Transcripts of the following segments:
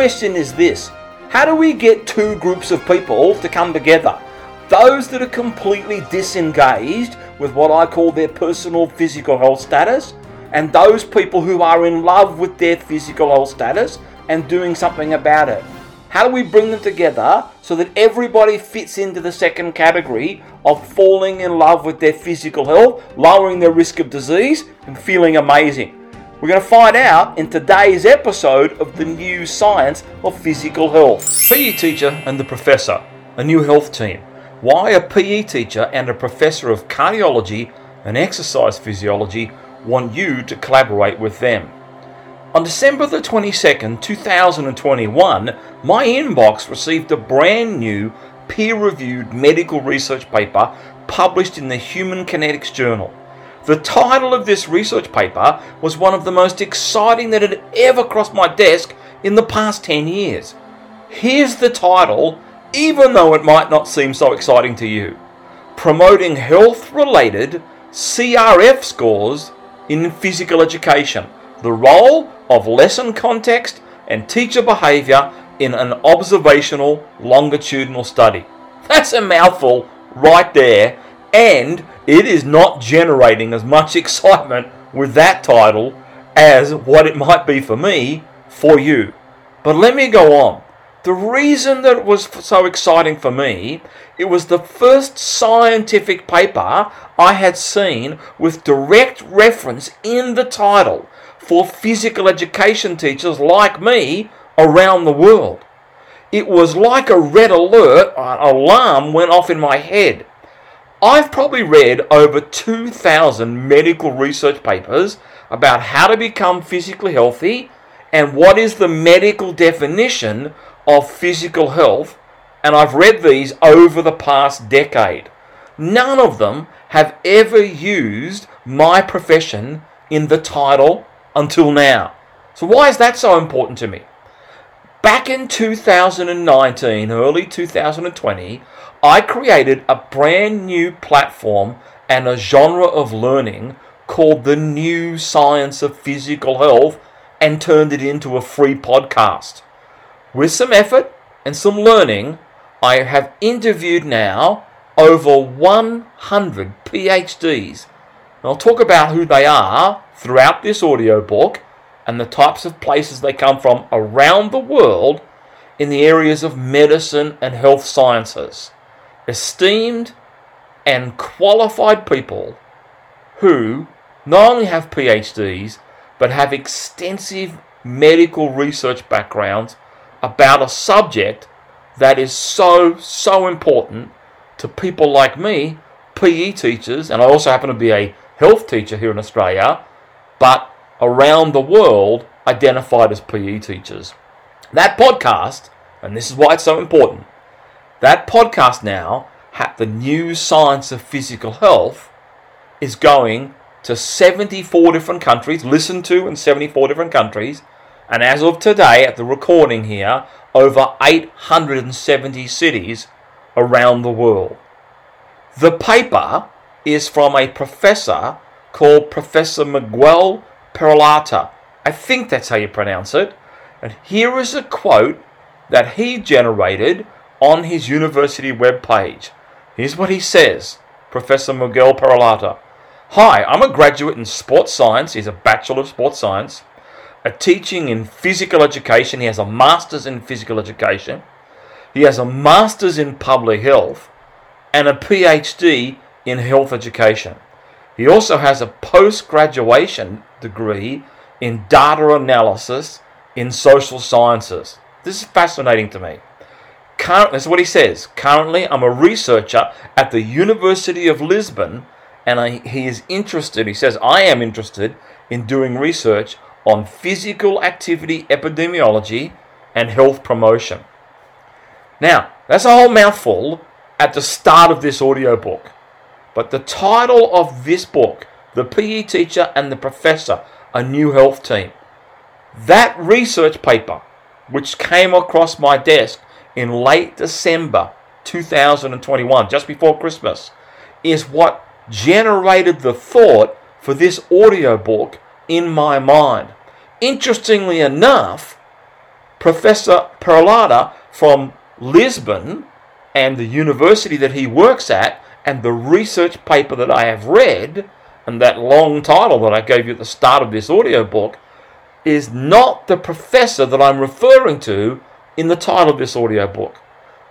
question is this How do we get two groups of people to come together? Those that are completely disengaged with what I call their personal physical health status, and those people who are in love with their physical health status and doing something about it. How do we bring them together so that everybody fits into the second category of falling in love with their physical health, lowering their risk of disease, and feeling amazing? We're going to find out in today's episode of the new science of physical health. PE teacher and the professor, a new health team. Why a PE teacher and a professor of cardiology and exercise physiology want you to collaborate with them. On December the 22nd, 2021, my inbox received a brand new peer reviewed medical research paper published in the Human Kinetics Journal. The title of this research paper was one of the most exciting that had ever crossed my desk in the past 10 years. Here's the title, even though it might not seem so exciting to you Promoting Health Related CRF Scores in Physical Education the role of lesson context and teacher behavior in an observational longitudinal study. That's a mouthful right there, and it is not generating as much excitement with that title as what it might be for me for you. But let me go on. The reason that it was so exciting for me, it was the first scientific paper I had seen with direct reference in the title for physical education teachers like me around the world. It was like a red alert, an alarm went off in my head. I've probably read over 2,000 medical research papers about how to become physically healthy and what is the medical definition of physical health, and I've read these over the past decade. None of them have ever used my profession in the title until now. So, why is that so important to me? Back in 2019, early 2020, I created a brand new platform and a genre of learning called the New Science of Physical Health and turned it into a free podcast. With some effort and some learning, I have interviewed now over 100 PhDs. And I'll talk about who they are throughout this audio book and the types of places they come from around the world in the areas of medicine and health sciences. Esteemed and qualified people who not only have PhDs but have extensive medical research backgrounds about a subject that is so, so important to people like me, PE teachers, and I also happen to be a health teacher here in Australia but around the world identified as PE teachers. That podcast, and this is why it's so important, that podcast now, the new science of physical health, is going to 74 different countries, listened to in 74 different countries, and as of today, at the recording here, over 870 cities around the world. The paper is from a professor called Professor Miguel Peralta. I think that's how you pronounce it. And here is a quote that he generated on his university webpage. Here's what he says Professor Miguel Peralta. Hi, I'm a graduate in sports science. He's a Bachelor of Sports Science. A teaching in physical education. He has a master's in physical education. He has a master's in public health and a PhD in health education. He also has a post graduation degree in data analysis in social sciences. This is fascinating to me. That's what he says. Currently, I'm a researcher at the University of Lisbon, and I, he is interested, he says, I am interested in doing research on physical activity epidemiology and health promotion. Now, that's a whole mouthful at the start of this audio book. But the title of this book, The PE Teacher and the Professor, A New Health Team, that research paper, which came across my desk in late December 2021, just before Christmas, is what generated the thought for this audio book in my mind. Interestingly enough, Professor Peralta from Lisbon and the university that he works at and the research paper that I have read and that long title that I gave you at the start of this audio book is not the professor that I'm referring to in the title of this audio book.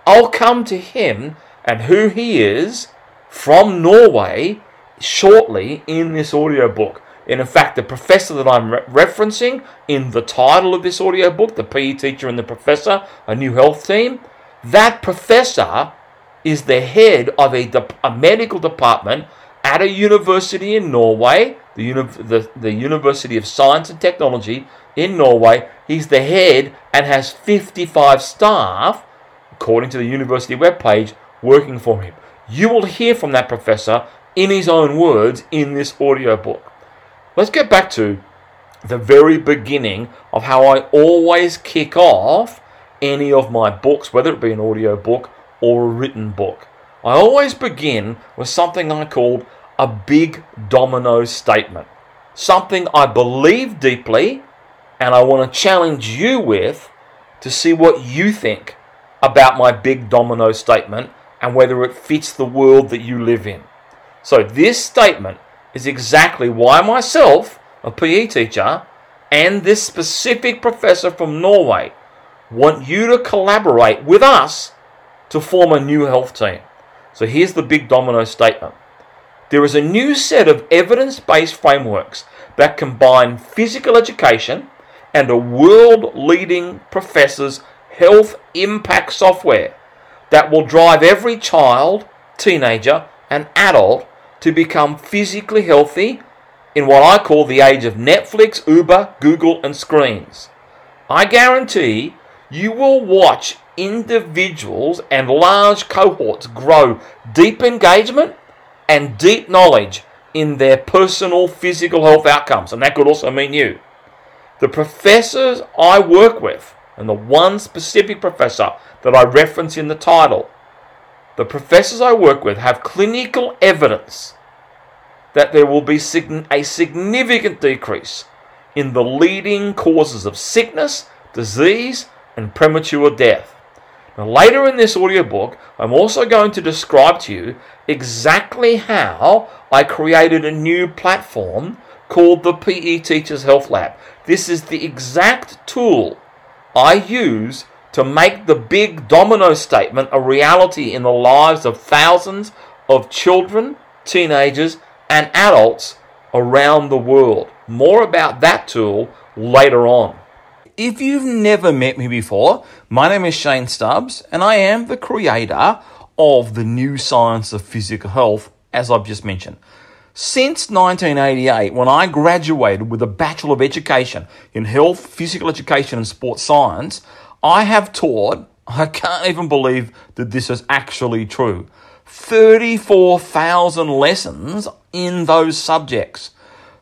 I'll come to him and who he is from Norway shortly in this audio book. And in fact, the professor that I'm re- referencing in the title of this audio book, The PE Teacher and the Professor, A New Health Team, that professor is the head of a, de- a medical department at a university in Norway, the, uni- the, the University of Science and Technology in Norway. He's the head and has 55 staff, according to the university webpage, working for him. You will hear from that professor in his own words in this audio book. Let's get back to the very beginning of how I always kick off any of my books, whether it be an audio book or a written book. I always begin with something I call a big domino statement. Something I believe deeply and I want to challenge you with to see what you think about my big domino statement and whether it fits the world that you live in. So, this statement is exactly why myself, a PE teacher, and this specific professor from Norway want you to collaborate with us to form a new health team. So, here's the big domino statement there is a new set of evidence based frameworks that combine physical education and a world leading professor's health impact software that will drive every child, teenager, and adult to become physically healthy in what I call the age of Netflix, Uber, Google, and screens. I guarantee you will watch individuals and large cohorts grow deep engagement and deep knowledge in their personal physical health outcomes, and that could also mean you. The professors I work with, and the one specific professor that I reference in the title, the professors I work with have clinical evidence that there will be a significant decrease in the leading causes of sickness, disease, and premature death. Now, later in this audiobook, I'm also going to describe to you exactly how I created a new platform called the PE Teachers Health Lab. This is the exact tool I use to make the big domino statement a reality in the lives of thousands of children, teenagers, and adults around the world. More about that tool later on. If you've never met me before, my name is Shane Stubbs, and I am the creator of the new science of physical health, as I've just mentioned. Since 1988, when I graduated with a Bachelor of Education in Health, Physical Education, and Sports Science, I have taught, I can't even believe that this is actually true, 34,000 lessons in those subjects.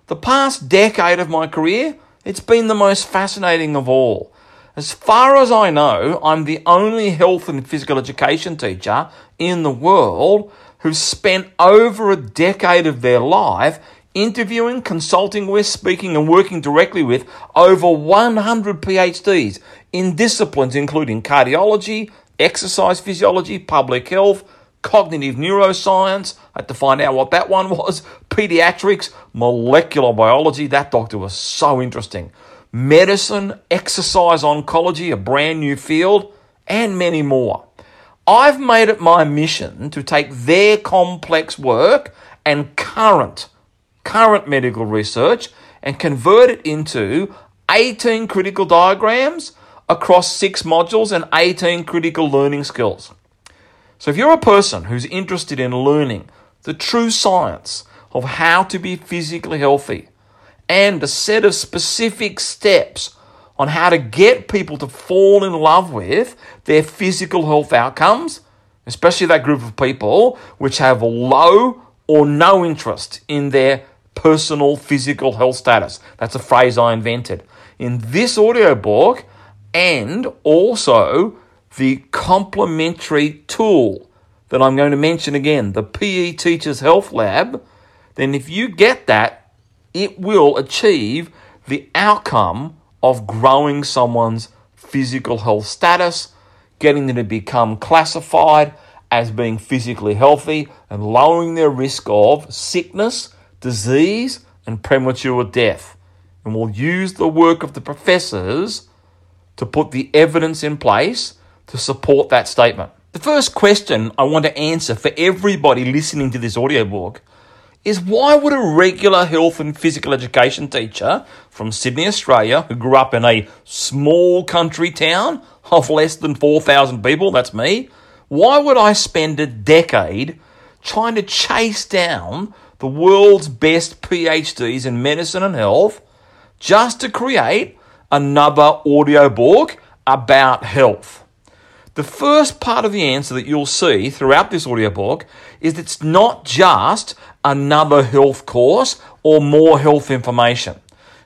The past decade of my career, it's been the most fascinating of all. As far as I know, I'm the only health and physical education teacher in the world who's spent over a decade of their life interviewing, consulting with, speaking, and working directly with over 100 PhDs in disciplines including cardiology, exercise physiology, public health, cognitive neuroscience. I had to find out what that one was, pediatrics, molecular biology. That doctor was so interesting. Medicine, exercise oncology, a brand new field, and many more. I've made it my mission to take their complex work and current current medical research and convert it into 18 critical diagrams across 6 modules and 18 critical learning skills. So if you're a person who's interested in learning the true science of how to be physically healthy and a set of specific steps on how to get people to fall in love with their physical health outcomes, especially that group of people which have low or no interest in their personal physical health status. That's a phrase I invented. In this audio book, and also the complementary tool that I'm going to mention again, the PE Teachers Health Lab, then if you get that, it will achieve the outcome of growing someone's physical health status, getting them to become classified as being physically healthy, and lowering their risk of sickness, disease, and premature death. And we'll use the work of the professors to put the evidence in place to support that statement. The first question I want to answer for everybody listening to this audiobook is why would a regular health and physical education teacher from Sydney, Australia, who grew up in a small country town of less than 4,000 people, that's me, why would I spend a decade trying to chase down the world's best PhDs in medicine and health just to create another audiobook about health? The first part of the answer that you'll see throughout this audiobook is it's not just another health course or more health information.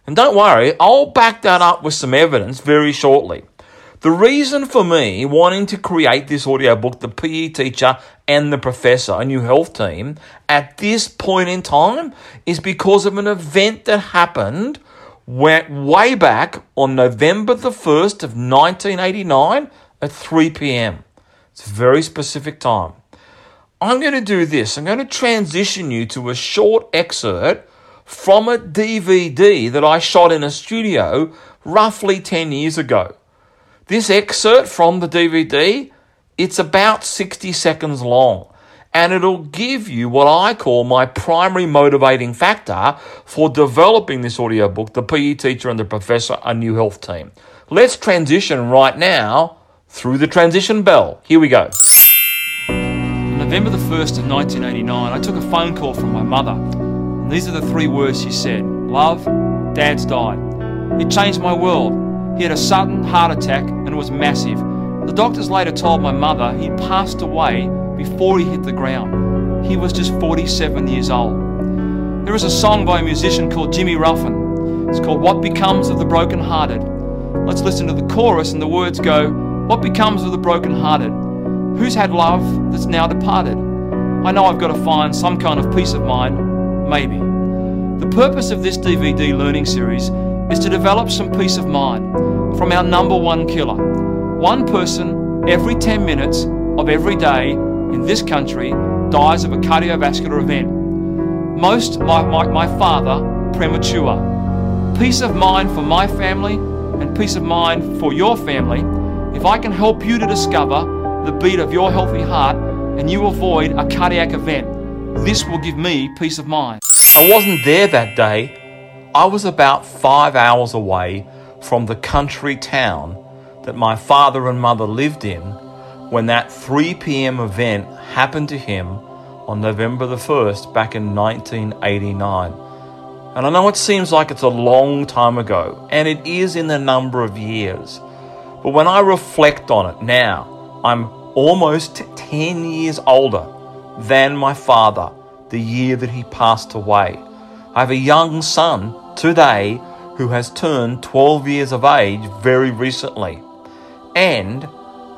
And don't worry, I'll back that up with some evidence very shortly. The reason for me wanting to create this audiobook, The PE Teacher and the Professor, a new health team, at this point in time is because of an event that happened went way back on November the 1st of 1989 at 3 p.m. It's a very specific time. I'm going to do this. I'm going to transition you to a short excerpt from a DVD that I shot in a studio roughly 10 years ago. This excerpt from the DVD, it's about 60 seconds long and it'll give you what I call my primary motivating factor for developing this audiobook, The PE Teacher and the Professor, a New Health Team. Let's transition right now through the transition bell. Here we go. November the 1st of 1989, I took a phone call from my mother. And these are the three words she said Love, Dad's died. It changed my world. He had a sudden heart attack and it was massive. The doctors later told my mother he passed away before he hit the ground. He was just 47 years old. There is a song by a musician called Jimmy Ruffin. It's called What Becomes of the Broken Hearted. Let's listen to the chorus, and the words go What becomes of the broken hearted? Who's had love that's now departed? I know I've got to find some kind of peace of mind, maybe. The purpose of this DVD learning series is to develop some peace of mind from our number one killer. One person every 10 minutes of every day in this country dies of a cardiovascular event. Most, like my, my father, premature. Peace of mind for my family and peace of mind for your family if I can help you to discover the beat of your healthy heart and you avoid a cardiac event. This will give me peace of mind. I wasn't there that day. I was about five hours away from the country town that my father and mother lived in when that 3 p.m. event happened to him on November the 1st back in 1989. And I know it seems like it's a long time ago, and it is in the number of years. But when I reflect on it now, I'm almost 10 years older than my father the year that he passed away. I have a young son today who has turned 12 years of age very recently. And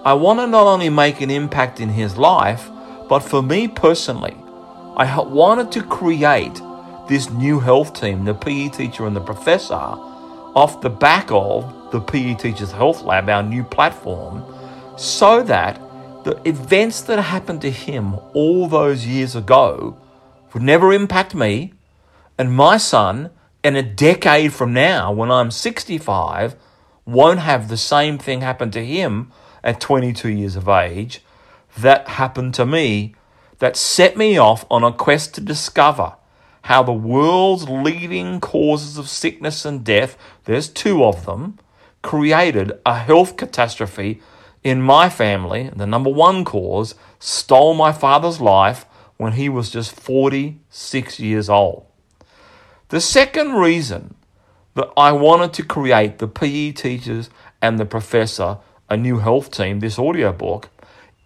I want to not only make an impact in his life, but for me personally, I wanted to create this new health team, the PE teacher and the professor, off the back of the PE Teachers Health Lab, our new platform, so that the events that happened to him all those years ago would never impact me, and my son, in a decade from now, when I'm 65, won't have the same thing happen to him at 22 years of age that happened to me, that set me off on a quest to discover how the world's leading causes of sickness and death, there's two of them, created a health catastrophe in my family, the number one cause, stole my father's life when he was just 46 years old. The second reason that I wanted to create the PE teachers and the professor, a new health team, this audiobook,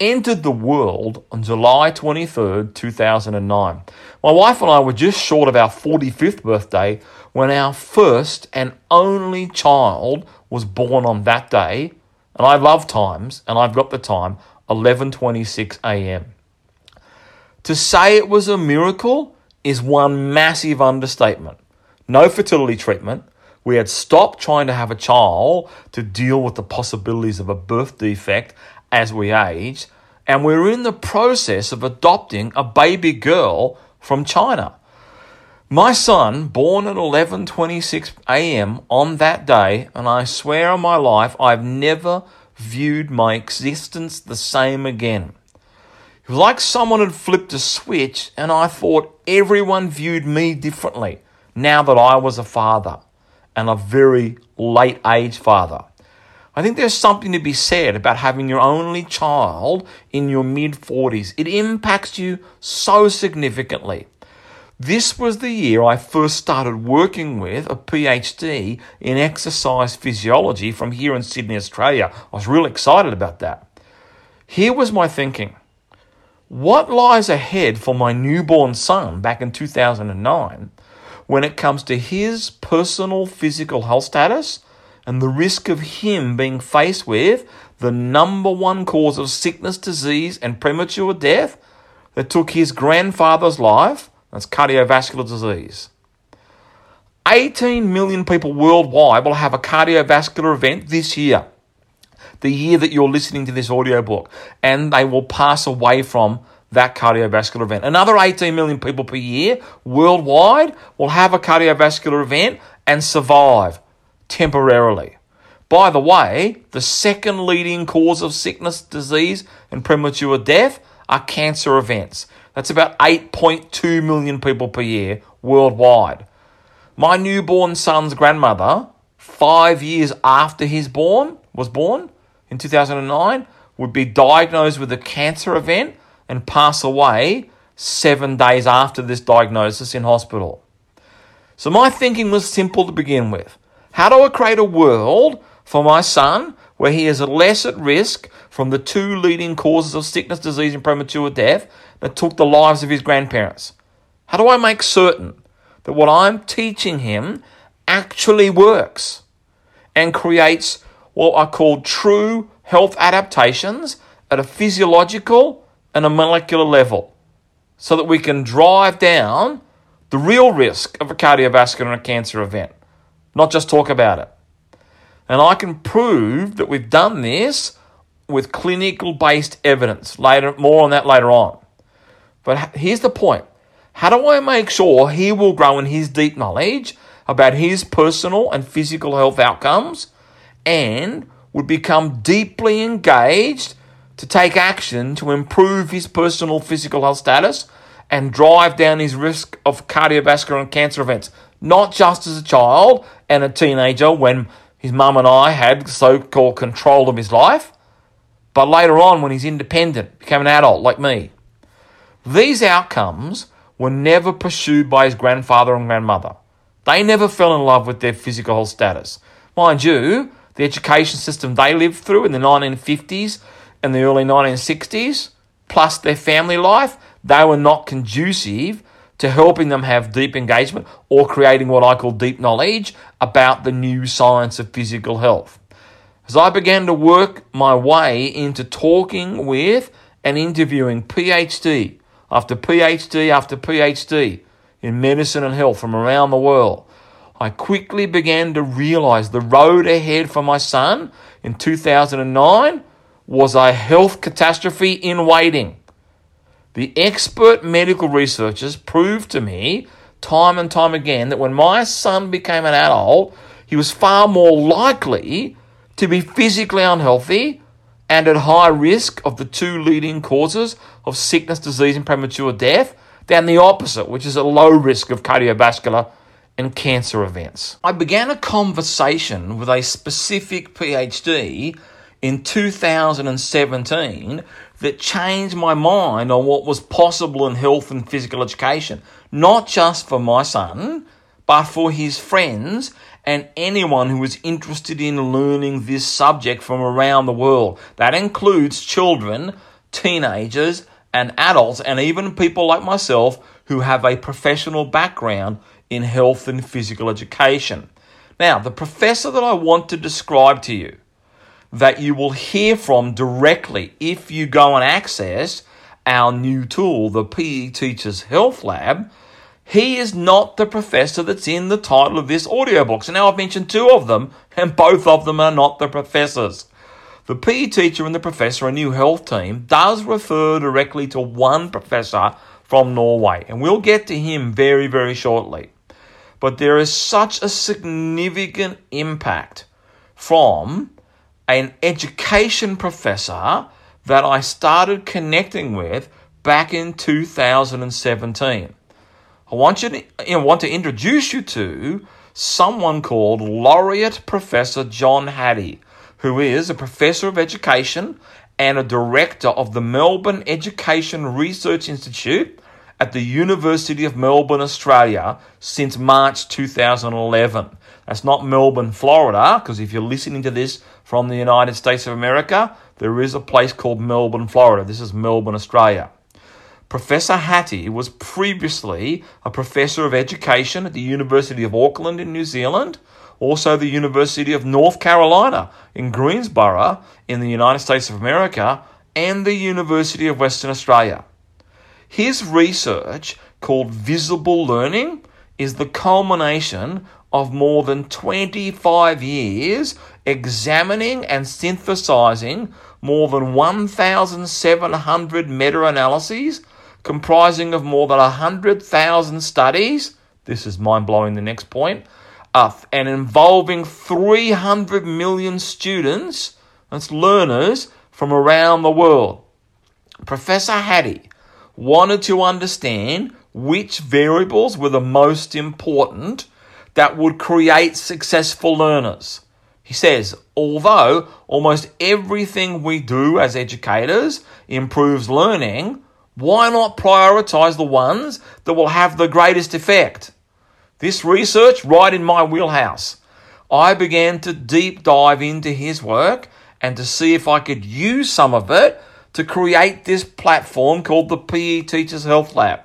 entered the world on July 23rd, 2009. My wife and I were just short of our 45th birthday when our first and only child was born on that day and I love times, and I've got the time, 11:26 a.m. To say it was a miracle is one massive understatement. No fertility treatment. We had stopped trying to have a child to deal with the possibilities of a birth defect as we age, and we're in the process of adopting a baby girl from China. My son, born at 11:26 a.m. on that day, and I swear on my life I've never viewed my existence the same again. It was like someone had flipped a switch and I thought everyone viewed me differently now that I was a father and a very late age father. I think there's something to be said about having your only child in your mid 40s. It impacts you so significantly. This was the year I first started working with a PhD in exercise physiology from here in Sydney, Australia. I was really excited about that. Here was my thinking what lies ahead for my newborn son back in 2009 when it comes to his personal physical health status and the risk of him being faced with the number one cause of sickness, disease, and premature death that took his grandfather's life? That's cardiovascular disease. 18 million people worldwide will have a cardiovascular event this year, the year that you're listening to this audiobook, and they will pass away from that cardiovascular event. Another 18 million people per year worldwide will have a cardiovascular event and survive temporarily. By the way, the second leading cause of sickness, disease, and premature death are cancer events. That's about 8.2 million people per year worldwide. My newborn son's grandmother, five years after his born was born in 2009, would be diagnosed with a cancer event and pass away seven days after this diagnosis in hospital. So my thinking was simple to begin with. How do I create a world for my son where he is less at risk from the two leading causes of sickness, disease, and premature death that took the lives of his grandparents? How do I make certain that what I'm teaching him actually works and creates what I call true health adaptations at a physiological and a molecular level so that we can drive down the real risk of a cardiovascular and a cancer event, not just talk about it. And I can prove that we've done this with clinical based evidence. Later, more on that later on. But here's the point how do I make sure he will grow in his deep knowledge about his personal and physical health outcomes and would become deeply engaged to take action to improve his personal physical health status and drive down his risk of cardiovascular and cancer events, not just as a child and a teenager when his mum and I had so called control of his life, but later on when he's independent, became an adult like me. These outcomes were never pursued by his grandfather and grandmother. They never fell in love with their physical status. Mind you, the education system they lived through in the 1950s and the early 1960s, plus their family life, they were not conducive to helping them have deep engagement or creating what I call deep knowledge about the new science of physical health. As I began to work my way into talking with and interviewing PhD after PhD after PhD in medicine and health from around the world, I quickly began to realize the road ahead for my son in 2009 was a health catastrophe in waiting. The expert medical researchers proved to me time and time again that when my son became an adult, he was far more likely to be physically unhealthy and at high risk of the two leading causes of sickness, disease, and premature death than the opposite, which is a low risk of cardiovascular and cancer events. I began a conversation with a specific PhD in 2017 that changed my mind on what was possible in health and physical education, not just for my son, but for his friends and anyone who is interested in learning this subject from around the world. That includes children, teenagers, and adults, and even people like myself who have a professional background in health and physical education. Now, the professor that I want to describe to you that you will hear from directly if you go and access our new tool, the PE Teachers Health Lab. He is not the professor that's in the title of this audiobook. So now I've mentioned two of them, and both of them are not the professors. The PE teacher and the professor, a new health team, does refer directly to one professor from Norway, and we'll get to him very, very shortly. But there is such a significant impact from an education professor that I started connecting with back in 2017. I want you to you know, want to introduce you to someone called Laureate Professor John Hattie, who is a professor of education and a director of the Melbourne Education Research Institute at the University of Melbourne, Australia, since March 2011. That's not Melbourne, Florida, because if you're listening to this from the United States of America, there is a place called Melbourne, Florida. This is Melbourne, Australia. Professor Hattie was previously a professor of education at the University of Auckland in New Zealand, also the University of North Carolina in Greensboro in the United States of America, and the University of Western Australia. His research, called Visible Learning, is the culmination of more than 25 years examining and synthesizing more than 1,700 meta analyses comprising of more than 100,000 studies. This is mind blowing, the next point. Uh, and involving 300 million students, that's learners from around the world. Professor Hattie wanted to understand which variables were the most important that would create successful learners. He says, although almost everything we do as educators improves learning, why not prioritize the ones that will have the greatest effect? This research, right in my wheelhouse. I began to deep dive into his work and to see if I could use some of it to create this platform called the PE Teachers Health Lab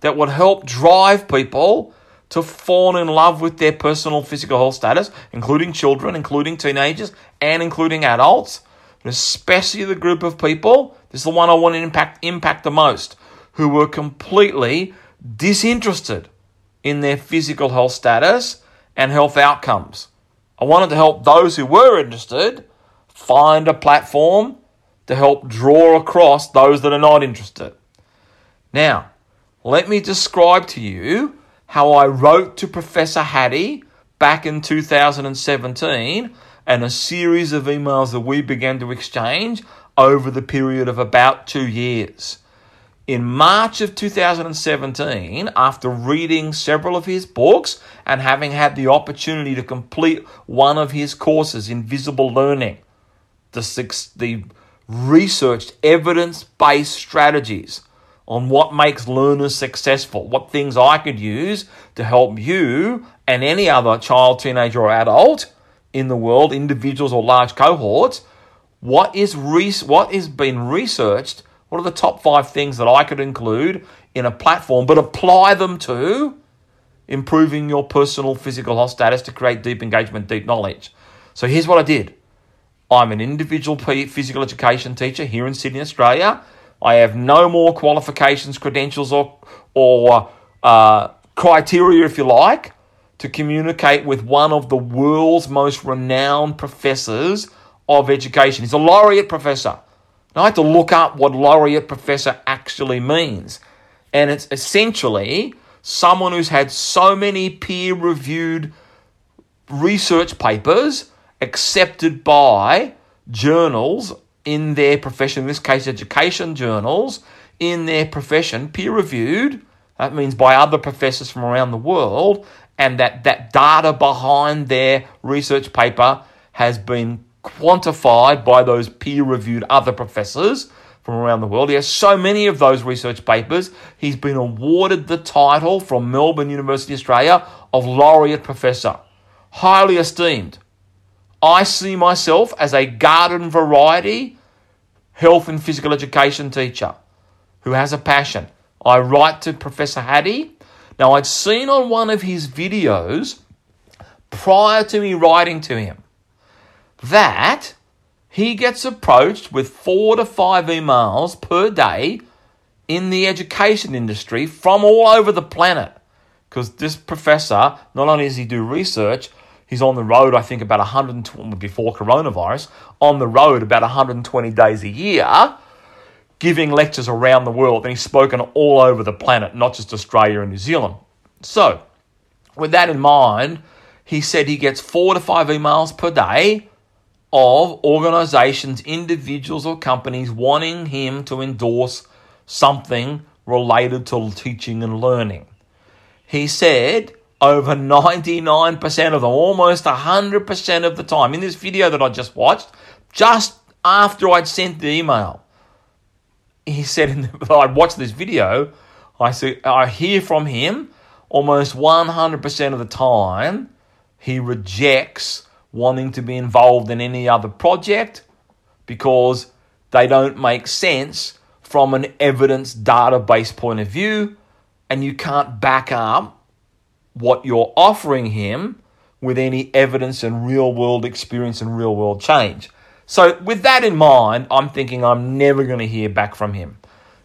that would help drive people to fall in love with their personal physical health status, including children, including teenagers, and including adults, and especially the group of people this is the one I want to impact, impact the most, who were completely disinterested in their physical health status and health outcomes. I wanted to help those who were interested find a platform to help draw across those that are not interested. Now, let me describe to you how I wrote to Professor Hattie back in 2017 and a series of emails that we began to exchange over the period of about two years. In March of 2017, after reading several of his books and having had the opportunity to complete one of his courses in visible learning, the, the researched evidence based strategies on what makes learners successful, what things I could use to help you and any other child, teenager, or adult in the world, individuals or large cohorts, what is re- what is being researched? What are the top five things that I could include in a platform, but apply them to improving your personal physical health status to create deep engagement, deep knowledge? So here's what I did. I'm an individual physical education teacher here in Sydney, Australia. I have no more qualifications, credentials, or or uh, criteria, if you like, to communicate with one of the world's most renowned professors of education. He's a laureate professor. Now, I had to look up what laureate professor actually means. And it's essentially someone who's had so many peer reviewed research papers accepted by journals in their profession, in this case, education journals, in their profession, peer reviewed. That means by other professors from around the world, and that, that data behind their research paper has been quantified by those peer reviewed other professors from around the world. He has so many of those research papers. He's been awarded the title from Melbourne University, Australia, of Laureate Professor. Highly esteemed. I see myself as a garden variety health and physical education teacher who has a passion. I write to Professor Hattie. Now, I'd seen on one of his videos prior to me writing to him that he gets approached with four to five emails per day in the education industry from all over the planet. because this professor not only does he do research, he's on the road. I think about 120 before coronavirus, on the road about 120 days a year, giving lectures around the world, and he's spoken all over the planet, not just Australia and New Zealand. So, with that in mind, he said he gets four to five emails per day of organizations, individuals, or companies wanting him to endorse something related to teaching and learning. He said over 99% of them, almost 100% of the time, in this video that I just watched, just after I'd sent the email, he said, I watched this video, I, see, I hear from him almost 100% of the time, he rejects wanting to be involved in any other project because they don't make sense from an evidence database point of view, and you can't back up what you're offering him with any evidence and real world experience and real world change. So, with that in mind, I'm thinking I'm never going to hear back from him.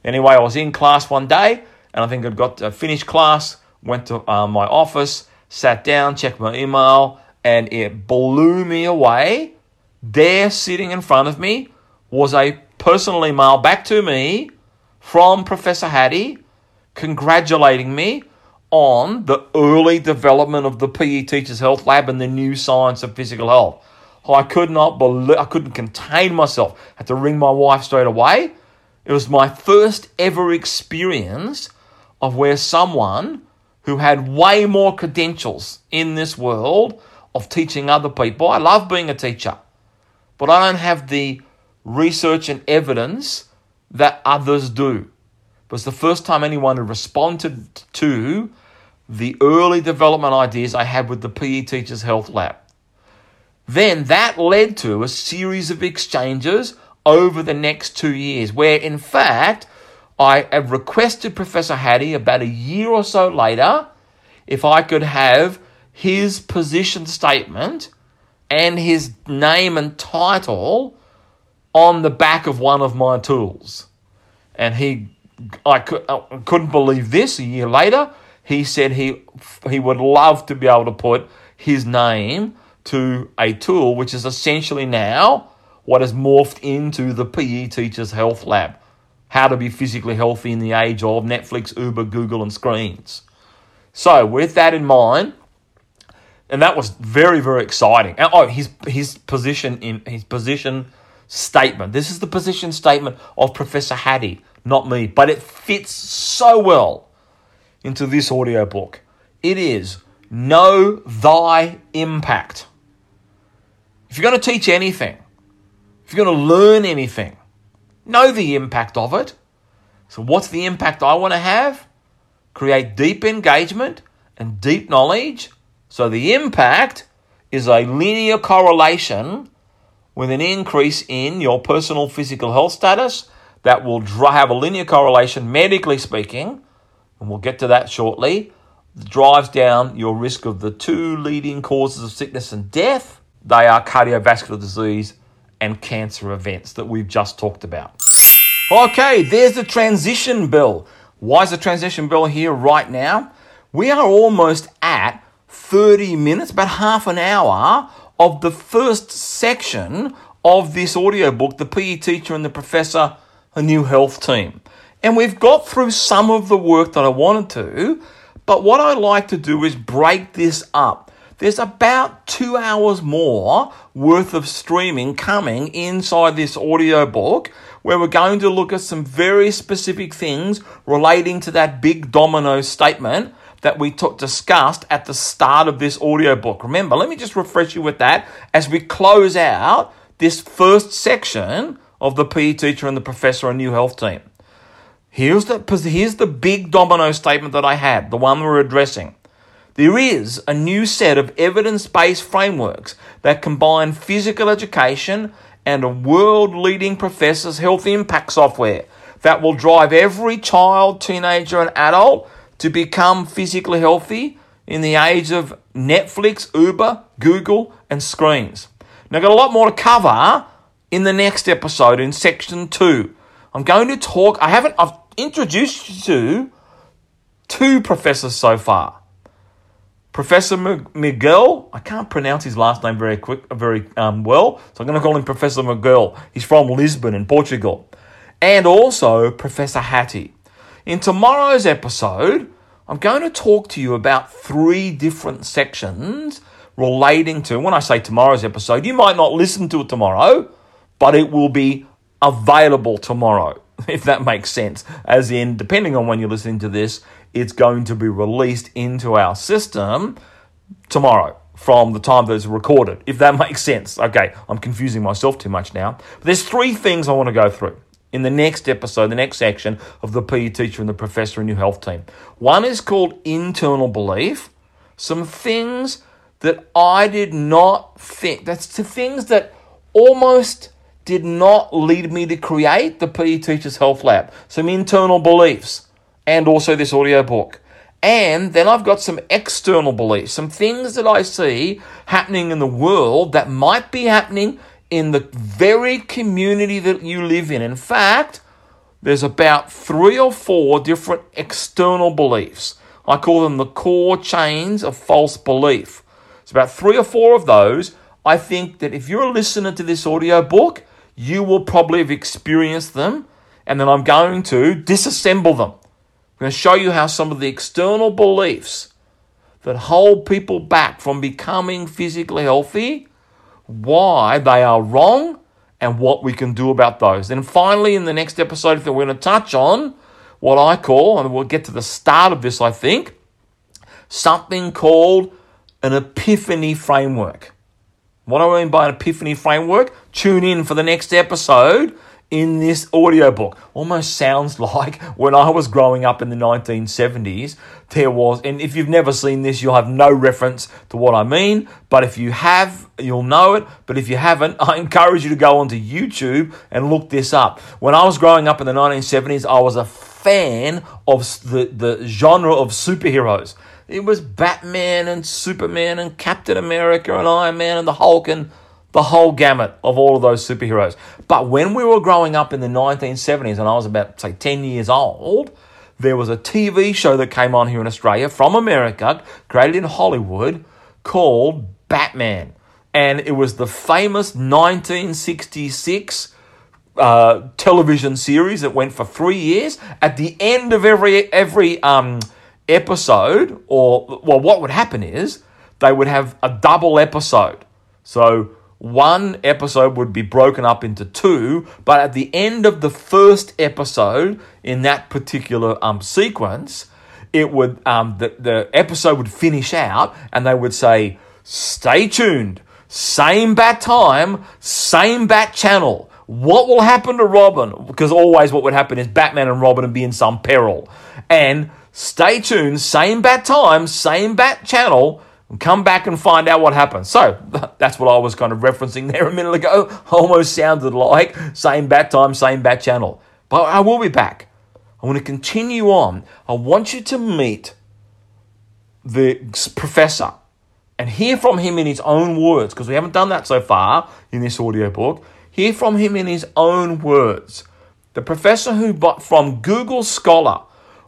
Anyway, I was in class one day, and I think I'd got to finish class, went to uh, my office, sat down, checked my email, and it blew me away. There, sitting in front of me, was a personal email back to me from Professor Hattie congratulating me on the early development of the PE Teachers Health Lab and the new science of physical health. I could not believe, I couldn't contain myself. I had to ring my wife straight away. It was my first ever experience of where someone who had way more credentials in this world of teaching other people. I love being a teacher, but I don't have the research and evidence that others do. It was the first time anyone had responded to the early development ideas I had with the PE Teachers Health Lab. Then that led to a series of exchanges over the next two years, where in fact I have requested Professor Hattie about a year or so later if I could have his position statement and his name and title on the back of one of my tools. And he, I, could, I couldn't believe this a year later. He said he, he would love to be able to put his name to a tool which is essentially now what has morphed into the PE Teachers Health Lab. How to be physically healthy in the age of Netflix, Uber, Google, and screens. So, with that in mind, and that was very, very exciting. Oh, his his position in his position statement. This is the position statement of Professor Hattie, not me, but it fits so well into this audio book. It is know thy impact. If you're going to teach anything, if you're going to learn anything, know the impact of it. So, what's the impact I want to have? Create deep engagement and deep knowledge. So, the impact is a linear correlation with an increase in your personal physical health status that will have a linear correlation, medically speaking, and we'll get to that shortly, drives down your risk of the two leading causes of sickness and death. They are cardiovascular disease and cancer events that we've just talked about. Okay, there's the transition bell. Why is the transition bell here right now? We are almost at 30 minutes, about half an hour of the first section of this audiobook, The PE Teacher and the Professor, A New Health Team. And we've got through some of the work that I wanted to, but what I like to do is break this up. There's about two hours more worth of streaming coming inside this audiobook where we're going to look at some very specific things relating to that big domino statement that we took, discussed at the start of this audiobook. Remember, let me just refresh you with that as we close out this first section of the PE teacher and the professor and new health team. Here's the, here's the big domino statement that I had, the one we're addressing. There is a new set of evidence based frameworks that combine physical education and a world leading professor's health impact software that will drive every child, teenager, and adult to become physically healthy in the age of Netflix, Uber, Google, and screens. Now, I've got a lot more to cover in the next episode in section two. I'm going to talk, I haven't, I've introduced you to two professors so far. Professor Miguel, I can't pronounce his last name very quick, very um, well, so I'm going to call him Professor Miguel. He's from Lisbon in Portugal. And also Professor Hattie. In tomorrow's episode, I'm going to talk to you about three different sections relating to, when I say tomorrow's episode, you might not listen to it tomorrow, but it will be available tomorrow, if that makes sense. As in, depending on when you're listening to this, it's going to be released into our system tomorrow from the time that it's recorded, if that makes sense. Okay, I'm confusing myself too much now. But there's three things I want to go through in the next episode, the next section of the PE teacher and the professor and your health team. One is called internal belief, some things that I did not think, that's the things that almost did not lead me to create the PE Teachers Health Lab. Some internal beliefs and also this audio book. And then I've got some external beliefs, some things that I see happening in the world that might be happening in the very community that you live in. In fact, there's about three or four different external beliefs. I call them the core chains of false belief. It's about three or four of those. I think that if you're a listener to this audio book, you will probably have experienced them, and then I'm going to disassemble them. I'm going to show you how some of the external beliefs that hold people back from becoming physically healthy, why they are wrong, and what we can do about those. And finally, in the next episode, we're going to touch on what I call, and we'll get to the start of this, I think, something called an epiphany framework. What do I mean by an epiphany framework? Tune in for the next episode in this audiobook. Almost sounds like when I was growing up in the 1970s, there was, and if you've never seen this, you'll have no reference to what I mean. But if you have, you'll know it. But if you haven't, I encourage you to go onto YouTube and look this up. When I was growing up in the 1970s, I was a fan of the, the genre of superheroes. It was Batman and Superman and Captain America and Iron Man and the Hulk and the whole gamut of all of those superheroes. But when we were growing up in the 1970s and I was about, say, 10 years old, there was a TV show that came on here in Australia from America, created in Hollywood, called Batman. And it was the famous 1966 uh, television series that went for three years. At the end of every every um, episode, or well, what would happen is they would have a double episode. So one episode would be broken up into two, but at the end of the first episode in that particular um, sequence, it would um, the, the episode would finish out and they would say, Stay tuned, same bat time, same bat channel. What will happen to Robin? Because always what would happen is Batman and Robin would be in some peril. And Stay tuned, same bat time, same bat channel, and come back and find out what happens. So that's what I was kind of referencing there a minute ago. Almost sounded like same bat time, same bat channel. But I will be back. I want to continue on. I want you to meet the professor and hear from him in his own words, because we haven't done that so far in this audiobook. Hear from him in his own words. The professor who, bought from Google Scholar,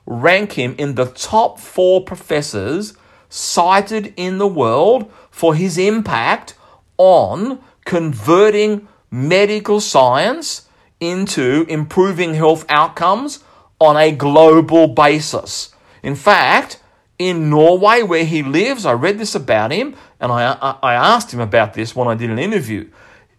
rank him in the top four professors cited in the world for his impact on converting medical science into improving health outcomes on a global basis. In fact, in Norway, where he lives, I read this about him and I, I asked him about this when I did an interview.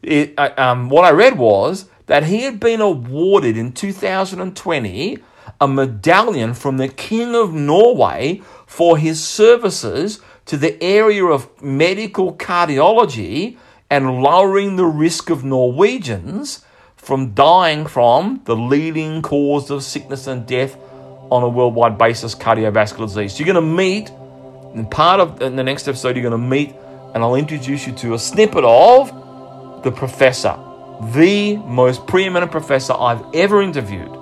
It, um, what I read was that he had been awarded in 2020 a medallion from the King of Norway for his services to the area of medical cardiology and lowering the risk of Norwegians from dying from the leading cause of sickness and death on a worldwide basis, cardiovascular disease. So you're going to meet, in part of in the next episode, you're going to meet, and I'll introduce you to a snippet of the professor, the most preeminent professor I've ever interviewed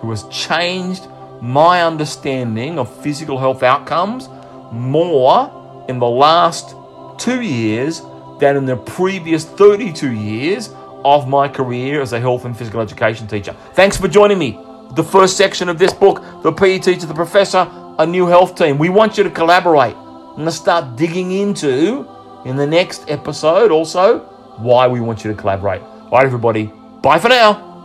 who has changed my understanding of physical health outcomes more in the last two years than in the previous 32 years of my career as a health and physical education teacher. Thanks for joining me. The first section of this book, The PE Teacher, the Professor, a New Health Team. We want you to collaborate. I'm going to start digging into in the next episode also why we want you to collaborate. All right, everybody. Bye for now.